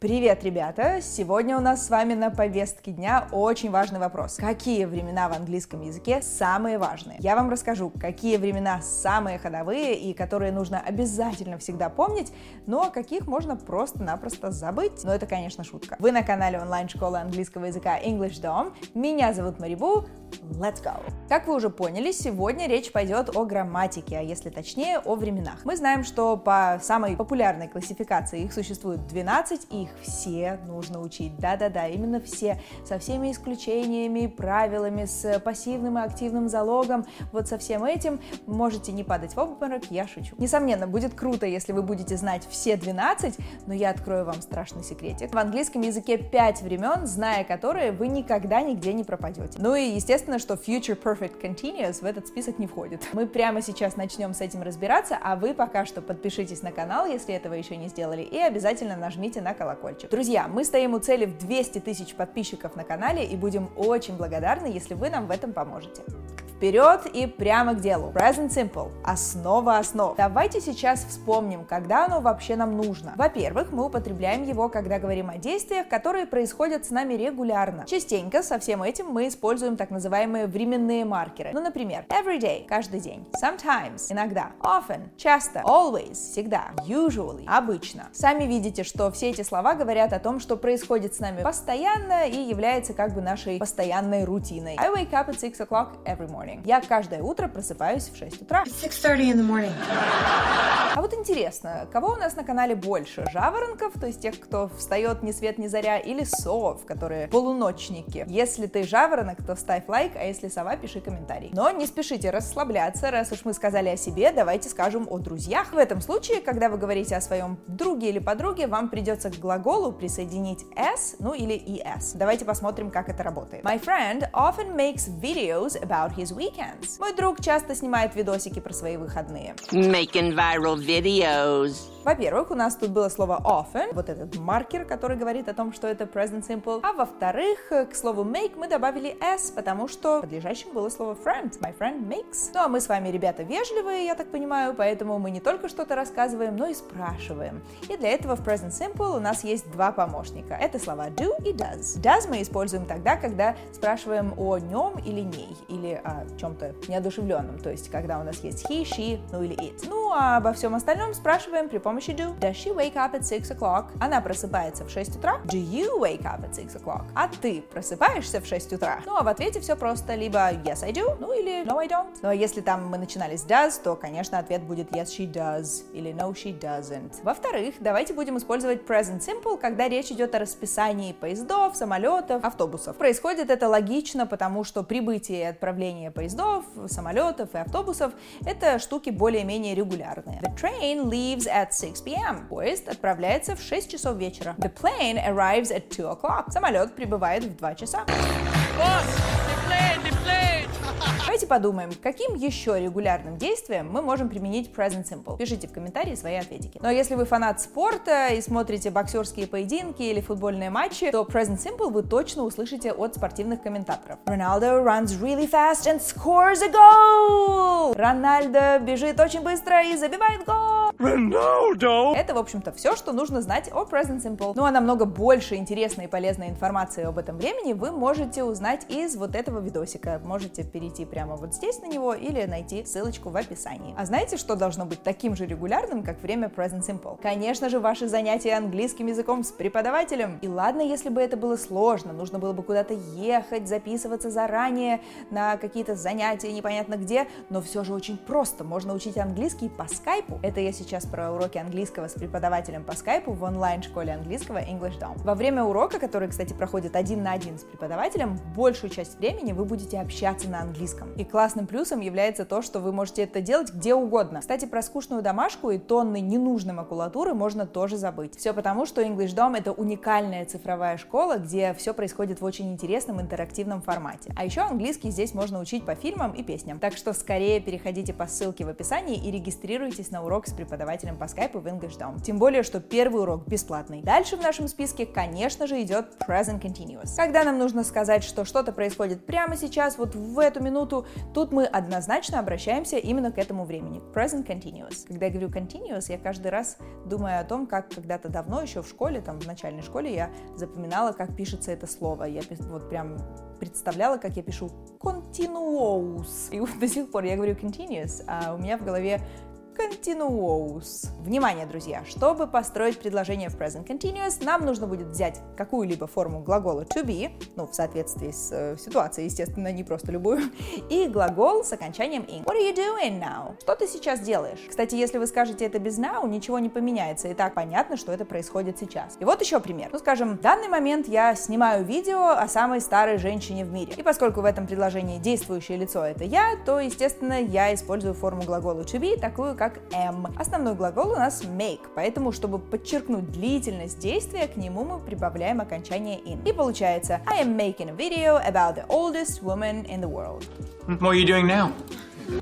Привет, ребята! Сегодня у нас с вами на повестке дня очень важный вопрос. Какие времена в английском языке самые важные? Я вам расскажу, какие времена самые ходовые и которые нужно обязательно всегда помнить, но о каких можно просто-напросто забыть. Но это, конечно, шутка. Вы на канале онлайн-школы английского языка English Dom. Меня зовут Марибу. Let's go! Как вы уже поняли, сегодня речь пойдет о грамматике, а если точнее, о временах. Мы знаем, что по самой популярной классификации их существует 12, и их все нужно учить. Да-да-да, именно все, со всеми исключениями, правилами, с пассивным и активным залогом. Вот со всем этим можете не падать в обморок, я шучу. Несомненно, будет круто, если вы будете знать все 12, но я открою вам страшный секретик. В английском языке 5 времен, зная которые, вы никогда нигде не пропадете. Ну и естественно, что Future Perfect Continuous в этот список не входит. Мы прямо сейчас начнем с этим разбираться, а вы пока что подпишитесь на канал, если этого еще не сделали, и обязательно нажмите на колокольчик колокольчик. Друзья, мы стоим у цели в 200 тысяч подписчиков на канале и будем очень благодарны, если вы нам в этом поможете. Вперед и прямо к делу. Present Simple. Основа основ. Давайте сейчас вспомним, когда оно вообще нам нужно. Во-первых, мы употребляем его, когда говорим о действиях, которые происходят с нами регулярно. Частенько со всем этим мы используем так называемые временные маркеры. Ну, например, every day, каждый день, sometimes, иногда, often, часто, always, всегда, usually, обычно. Сами видите, что все эти слова говорят о том, что происходит с нами постоянно и является как бы нашей постоянной рутиной. I wake up at 6 o'clock every morning morning. Я каждое утро просыпаюсь в 6 утра. 6.30 in the morning. А вот интересно, кого у нас на канале больше? Жаворонков, то есть тех, кто встает ни свет ни заря, или сов, которые полуночники? Если ты жаворонок, то ставь лайк, а если сова, пиши комментарий. Но не спешите расслабляться, раз уж мы сказали о себе, давайте скажем о друзьях. В этом случае, когда вы говорите о своем друге или подруге, вам придется к глаголу присоединить s, ну или es. Давайте посмотрим, как это работает. My friend often makes videos about his weekends. Мой друг часто снимает видосики про свои выходные. Making viral videos. Во-первых, у нас тут было слово often, вот этот маркер, который говорит о том, что это present simple. А во-вторых, к слову make мы добавили s, потому что подлежащим было слово friend. My friend makes. Ну а мы с вами, ребята, вежливые, я так понимаю, поэтому мы не только что-то рассказываем, но и спрашиваем. И для этого в present simple у нас есть два помощника. Это слова do и does. Does мы используем тогда, когда спрашиваем о нем или ней, или о чем-то неодушевленном, то есть когда у нас есть he, she, ну или it. Ну а обо всем остальном спрашиваем при помощи do. Does she wake up at 6 o'clock? Она просыпается в 6 утра. Do you wake up at 6 o'clock? А ты просыпаешься в 6 утра? Ну а в ответе все просто, либо yes I do, ну или no I don't. Ну а если там мы начинали с does, то, конечно, ответ будет yes she does или no she doesn't. Во-вторых, давайте будем использовать present simple, когда речь идет о расписании поездов, самолетов, автобусов. Происходит это логично, потому что прибытие и отправление поездов, самолетов и автобусов — это штуки более-менее регулярные. The train leaves at 6 p.m. Поезд отправляется в 6 часов вечера. The plane arrives at 2 o'clock. Самолет прибывает в 2 часа. Давайте подумаем, каким еще регулярным действием мы можем применить present simple. Пишите в комментарии свои ответики. Но если вы фанат спорта и смотрите боксерские поединки или футбольные матчи, то present simple вы точно услышите от спортивных комментаторов. Ronaldo runs really fast and scores a goal! Рональдо бежит очень быстро и забивает гол! Ronaldo! Это, в общем-то, все, что нужно знать о present simple. Ну а намного больше интересной и полезной информации об этом времени вы можете узнать из вот этого видосика. Можете перейти прямо прямо вот здесь на него или найти ссылочку в описании. А знаете, что должно быть таким же регулярным, как время Present Simple? Конечно же, ваши занятия английским языком с преподавателем. И ладно, если бы это было сложно, нужно было бы куда-то ехать, записываться заранее на какие-то занятия непонятно где, но все же очень просто. Можно учить английский по скайпу. Это я сейчас про уроки английского с преподавателем по скайпу в онлайн-школе английского English Dom. Во время урока, который, кстати, проходит один на один с преподавателем, большую часть времени вы будете общаться на английском. И классным плюсом является то, что вы можете это делать где угодно. Кстати, про скучную домашку и тонны ненужной макулатуры можно тоже забыть. Все потому, что English Dom — это уникальная цифровая школа, где все происходит в очень интересном интерактивном формате. А еще английский здесь можно учить по фильмам и песням. Так что скорее переходите по ссылке в описании и регистрируйтесь на урок с преподавателем по скайпу в English Dom. Тем более, что первый урок бесплатный. Дальше в нашем списке, конечно же, идет present continuous. Когда нам нужно сказать, что что-то происходит прямо сейчас, вот в эту минуту, тут мы однозначно обращаемся именно к этому времени. Present continuous. Когда я говорю continuous, я каждый раз думаю о том, как когда-то давно, еще в школе, там в начальной школе, я запоминала, как пишется это слово. Я вот прям представляла, как я пишу continuous. И до сих пор я говорю continuous, а у меня в голове continuous. Внимание, друзья! Чтобы построить предложение в present continuous, нам нужно будет взять какую-либо форму глагола to be, ну, в соответствии с э, ситуацией, естественно, не просто любую, и глагол с окончанием ing. What are you doing now? Что ты сейчас делаешь? Кстати, если вы скажете это без now, ничего не поменяется, и так понятно, что это происходит сейчас. И вот еще пример. Ну, скажем, в данный момент я снимаю видео о самой старой женщине в мире. И поскольку в этом предложении действующее лицо это я, то, естественно, я использую форму глагола to be, такую как как am. Основной глагол у нас make, поэтому, чтобы подчеркнуть длительность действия, к нему мы прибавляем окончание in. И получается I am making a video about the oldest woman in the world. What are you doing now?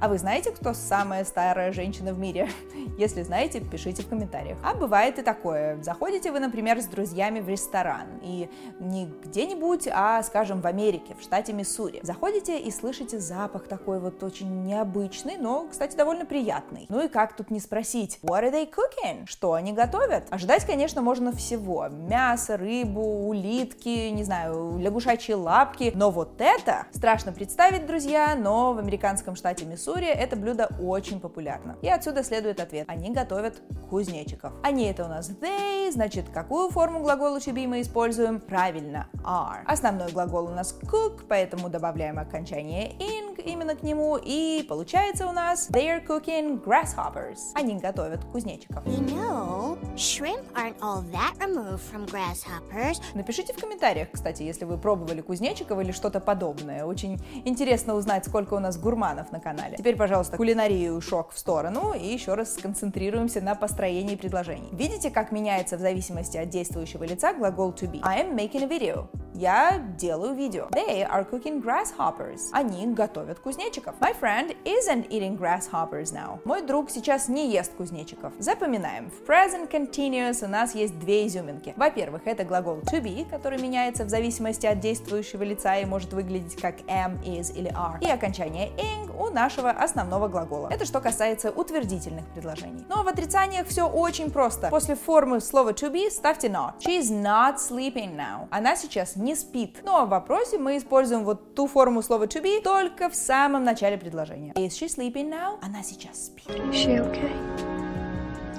А вы знаете, кто самая старая женщина в мире? Если знаете, пишите в комментариях. А бывает и такое. Заходите вы, например, с друзьями в ресторан. И не где-нибудь, а, скажем, в Америке, в штате Миссури. Заходите и слышите запах такой вот очень необычный, но, кстати, довольно приятный. Ну и как тут не спросить? What are they cooking? Что они готовят? Ожидать, конечно, можно всего. Мясо, рыбу, улитки, не знаю, лягушачьи лапки. Но вот это страшно представить, друзья, но в американском штате Миссури Миссури это блюдо очень популярно. И отсюда следует ответ. Они готовят кузнечиков. Они это у нас they, значит, какую форму глагола be мы используем? Правильно, are. Основной глагол у нас cook, поэтому добавляем окончание ing именно к нему, и получается у нас they are cooking grasshoppers. Они готовят кузнечиков. We know shrimp aren't all that removed from grasshoppers. Напишите в комментариях, кстати, если вы пробовали кузнечиков или что-то подобное. Очень интересно узнать, сколько у нас гурманов на канале канале. Теперь, пожалуйста, кулинарию шок в сторону и еще раз сконцентрируемся на построении предложений. Видите, как меняется в зависимости от действующего лица глагол to be? I am making a video. Я делаю видео. They are cooking grasshoppers. Они готовят кузнечиков. My friend isn't eating grasshoppers now. Мой друг сейчас не ест кузнечиков. Запоминаем. В present continuous у нас есть две изюминки. Во-первых, это глагол to be, который меняется в зависимости от действующего лица и может выглядеть как am, is или are. И окончание ing у нашего основного глагола. Это что касается утвердительных предложений. Но в отрицаниях все очень просто. После формы слова to be ставьте not. She is not sleeping now. Она сейчас не спит. Но в вопросе мы используем вот ту форму слова to be только в самом начале предложения. Is she sleeping now? Она сейчас спит. She okay?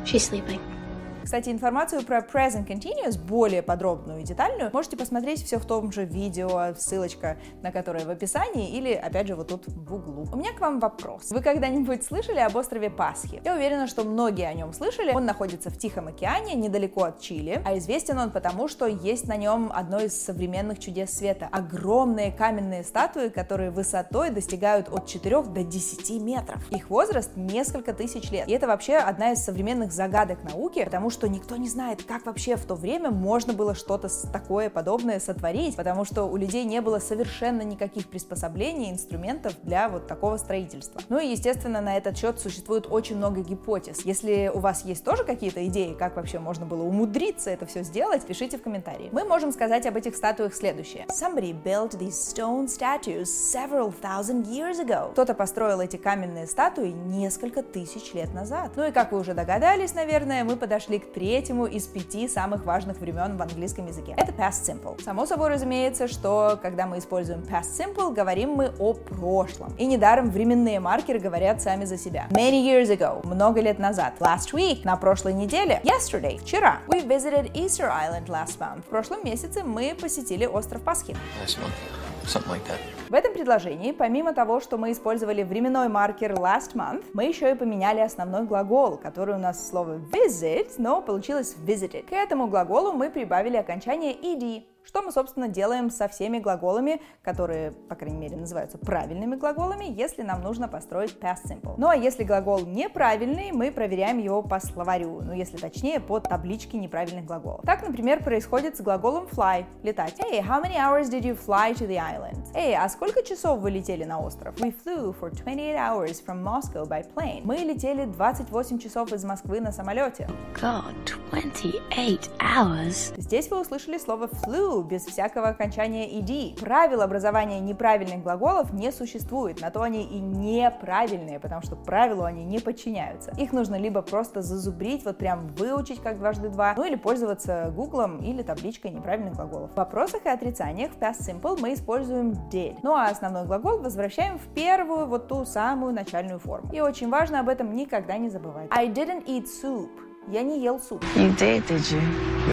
She's sleeping. Кстати, информацию про present continuous, более подробную и детальную, можете посмотреть все в том же видео, ссылочка на которое в описании или, опять же, вот тут в углу. У меня к вам вопрос. Вы когда-нибудь слышали об острове Пасхи? Я уверена, что многие о нем слышали. Он находится в Тихом океане, недалеко от Чили, а известен он потому, что есть на нем одно из современных чудес света. Огромные каменные статуи, которые высотой достигают от 4 до 10 метров. Их возраст несколько тысяч лет. И это вообще одна из современных загадок науки, потому что что никто не знает, как вообще в то время можно было что-то такое подобное сотворить, потому что у людей не было совершенно никаких приспособлений, инструментов для вот такого строительства. Ну и, естественно, на этот счет существует очень много гипотез. Если у вас есть тоже какие-то идеи, как вообще можно было умудриться это все сделать, пишите в комментарии. Мы можем сказать об этих статуях следующее. Somebody built these stone statues several thousand years ago. Кто-то построил эти каменные статуи несколько тысяч лет назад. Ну и как вы уже догадались, наверное, мы подошли к третьему из пяти самых важных времен в английском языке. Это past simple. Само собой разумеется, что когда мы используем past simple, говорим мы о прошлом. И недаром временные маркеры говорят сами за себя. Many years ago, много лет назад. Last week, на прошлой неделе. Yesterday, вчера. We visited Easter Island last month. В прошлом месяце мы посетили остров Пасхи. Something like. В этом предложении, помимо того, что мы использовали временной маркер last month, мы еще и поменяли основной глагол, который у нас слово visit, но получилось visited. К этому глаголу мы прибавили окончание ed, Что мы, собственно, делаем со всеми глаголами, которые, по крайней мере, называются правильными глаголами, если нам нужно построить past simple. Ну а если глагол неправильный, мы проверяем его по словарю, ну если точнее, по табличке неправильных глаголов. Так, например, происходит с глаголом fly — летать. Hey, how many hours did you fly to the island? Эй, а сколько часов вы летели на остров? We flew for 28 hours from Moscow by plane. Мы летели 28 часов из Москвы на самолете. God, 28 hours? Здесь вы услышали слово flew без всякого окончания ed. Правил образования неправильных глаголов не существует, на то они и неправильные, потому что правилу они не подчиняются. Их нужно либо просто зазубрить, вот прям выучить как дважды два, ну или пользоваться гуглом или табличкой неправильных глаголов. В вопросах и отрицаниях в past simple мы используем did. Ну а основной глагол возвращаем в первую, вот ту самую начальную форму. И очень важно об этом никогда не забывать. I didn't eat soup. Я не ел суп. You did, did you?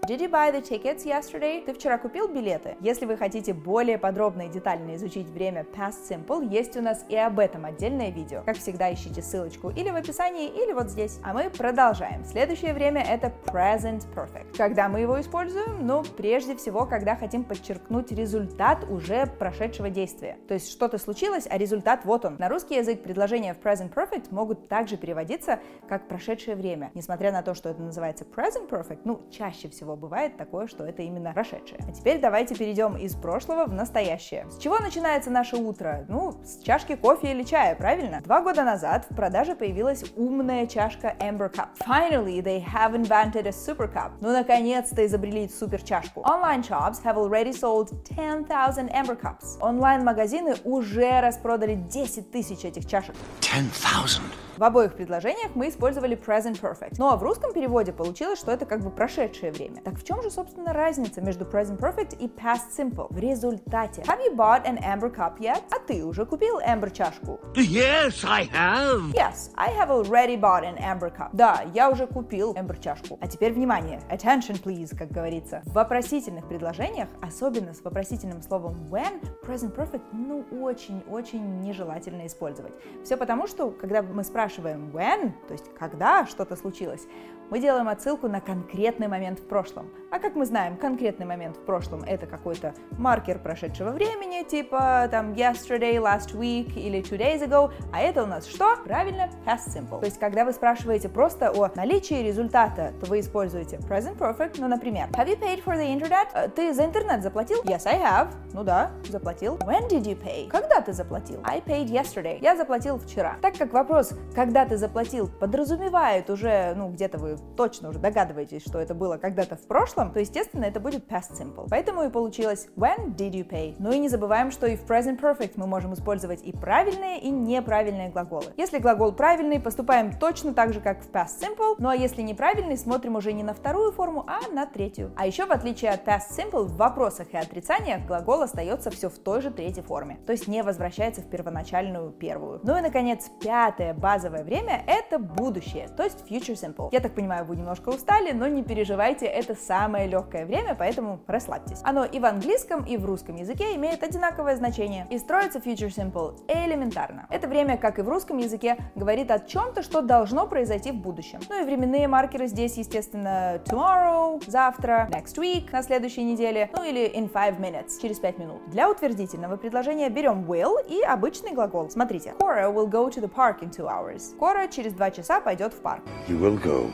Did you buy the tickets yesterday? Ты вчера купил билеты? Если вы хотите более подробно и детально изучить время past simple, есть у нас и об этом отдельное видео. Как всегда, ищите ссылочку или в описании, или вот здесь. А мы продолжаем. Следующее время это present perfect. Когда мы его используем? Ну, прежде всего, когда хотим подчеркнуть результат уже прошедшего действия. То есть что-то случилось, а результат вот он. На русский язык предложения в present perfect могут также переводиться как прошедшее время, несмотря на то, что это называется present perfect, ну, чаще всего бывает такое, что это именно прошедшее. А теперь давайте перейдем из прошлого в настоящее. С чего начинается наше утро? Ну, с чашки кофе или чая, правильно? Два года назад в продаже появилась умная чашка Amber Cup. Finally, they have invented a super cup. Ну, наконец-то изобрели супер чашку. Online shops have already sold 10,000 Amber Cups. Онлайн-магазины уже распродали 10 тысяч этих чашек. 10,000. В обоих предложениях мы использовали present perfect. Ну а в русском переводе получилось, что это как бы прошедшее время. Так в чем же, собственно, разница между present perfect и past simple? В результате. Have you bought an amber cup yet? А ты уже купил amber чашку? Yes, I have. Yes, I have already bought an amber cup. Да, я уже купил amber чашку. А теперь внимание. Attention, please, как говорится. В вопросительных предложениях, особенно с вопросительным словом when, present perfect, ну, очень-очень нежелательно использовать. Все потому, что, когда мы спрашиваем спрашиваем when, то есть когда что-то случилось, мы делаем отсылку на конкретный момент в прошлом. А как мы знаем, конкретный момент в прошлом это какой-то маркер прошедшего времени, типа там yesterday, last week или two days ago, а это у нас что? Правильно, past simple. То есть, когда вы спрашиваете просто о наличии результата, то вы используете present perfect, ну, например, have you paid for the internet? Э, Ты за интернет заплатил? Yes, I have. Ну да, заплатил. When did you pay? Когда ты заплатил? I paid yesterday. Я заплатил вчера. Так как вопрос, когда ты заплатил, подразумевает уже, ну, где-то вы точно уже догадываетесь, что это было когда-то в прошлом, то, естественно, это будет past simple. Поэтому и получилось when did you pay. Ну и не забываем, что и в present perfect мы можем использовать и правильные, и неправильные глаголы. Если глагол правильный, поступаем точно так же, как в past simple, ну а если неправильный, смотрим уже не на вторую форму, а на третью. А еще, в отличие от past simple, в вопросах и отрицаниях глагол остается все в той же третьей форме, то есть не возвращается в первоначальную первую. Ну и, наконец, пятое базовое время — это будущее, то есть future simple. Я так понимаю, вы немножко устали, но не переживайте, это самое легкое время, поэтому расслабьтесь. Оно и в английском, и в русском языке имеет одинаковое значение. И строится future simple элементарно. Это время, как и в русском языке, говорит о чем-то, что должно произойти в будущем. Ну и временные маркеры здесь, естественно, tomorrow, завтра, next week, на следующей неделе, ну или in five minutes, через пять минут. Для утвердительного предложения берем will и обычный глагол. Смотрите, Cora will go to the park in two hours. Кора через два часа пойдет в парк. You will go.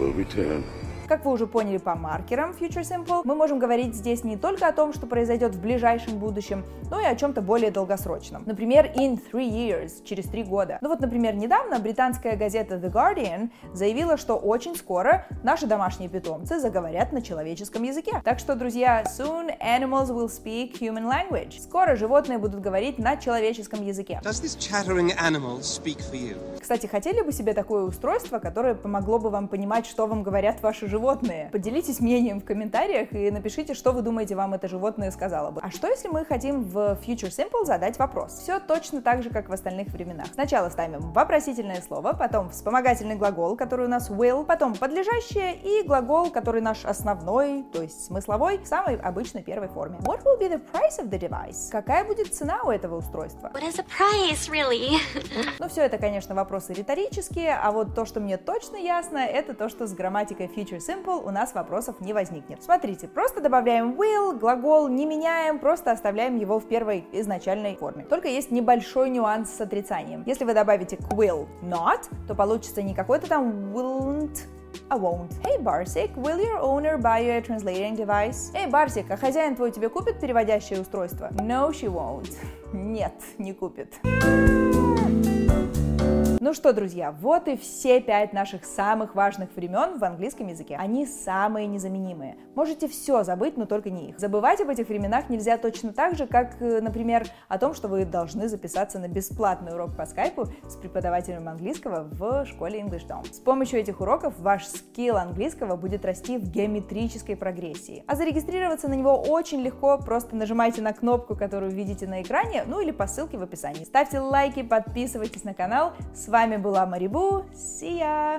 Will return. Как вы уже поняли по маркерам Future Simple, мы можем говорить здесь не только о том, что произойдет в ближайшем будущем, но и о чем-то более долгосрочном. Например, in three years, через три года. Ну вот, например, недавно британская газета The Guardian заявила, что очень скоро наши домашние питомцы заговорят на человеческом языке. Так что, друзья, soon animals will speak human language. Скоро животные будут говорить на человеческом языке. Does this chattering animal speak for you? Кстати, хотели бы себе такое устройство, которое помогло бы вам понимать, что вам говорят ваши животные? Поделитесь мнением в комментариях и напишите, что вы думаете, вам это животное сказала бы. А что, если мы хотим в Future Simple задать вопрос? Все точно так же, как в остальных временах. Сначала ставим вопросительное слово, потом вспомогательный глагол, который у нас will, потом подлежащее и глагол, который наш основной, то есть смысловой, в самой обычной первой форме. What will be the price of the device? Какая будет цена у этого устройства? What is the price, really? Ну, все это, конечно, вопросы риторические, а вот то, что мне точно ясно, это то, что с грамматикой Future Simple у нас вопросов не возникнет. Смотрите, просто добавляем will, глагол не меняем, просто оставляем его в первой изначальной форме. Только есть небольшой нюанс с отрицанием. Если вы добавите will not, то получится не какой-то там willn't, а won't. Hey, Barсик, will your owner buy you a translating device? Эй, Барсик, а хозяин твой тебе купит переводящее устройство? No, she won't. Нет, не купит. Ну что, друзья, вот и все пять наших самых важных времен в английском языке. Они самые незаменимые. Можете все забыть, но только не их. Забывать об этих временах нельзя точно так же, как, э, например, о том, что вы должны записаться на бесплатный урок по скайпу с преподавателем английского в школе English Dom. С помощью этих уроков ваш скилл английского будет расти в геометрической прогрессии. А зарегистрироваться на него очень легко, просто нажимайте на кнопку, которую видите на экране, ну или по ссылке в описании. Ставьте лайки, подписывайтесь на канал. С вами была Марибу. Ya!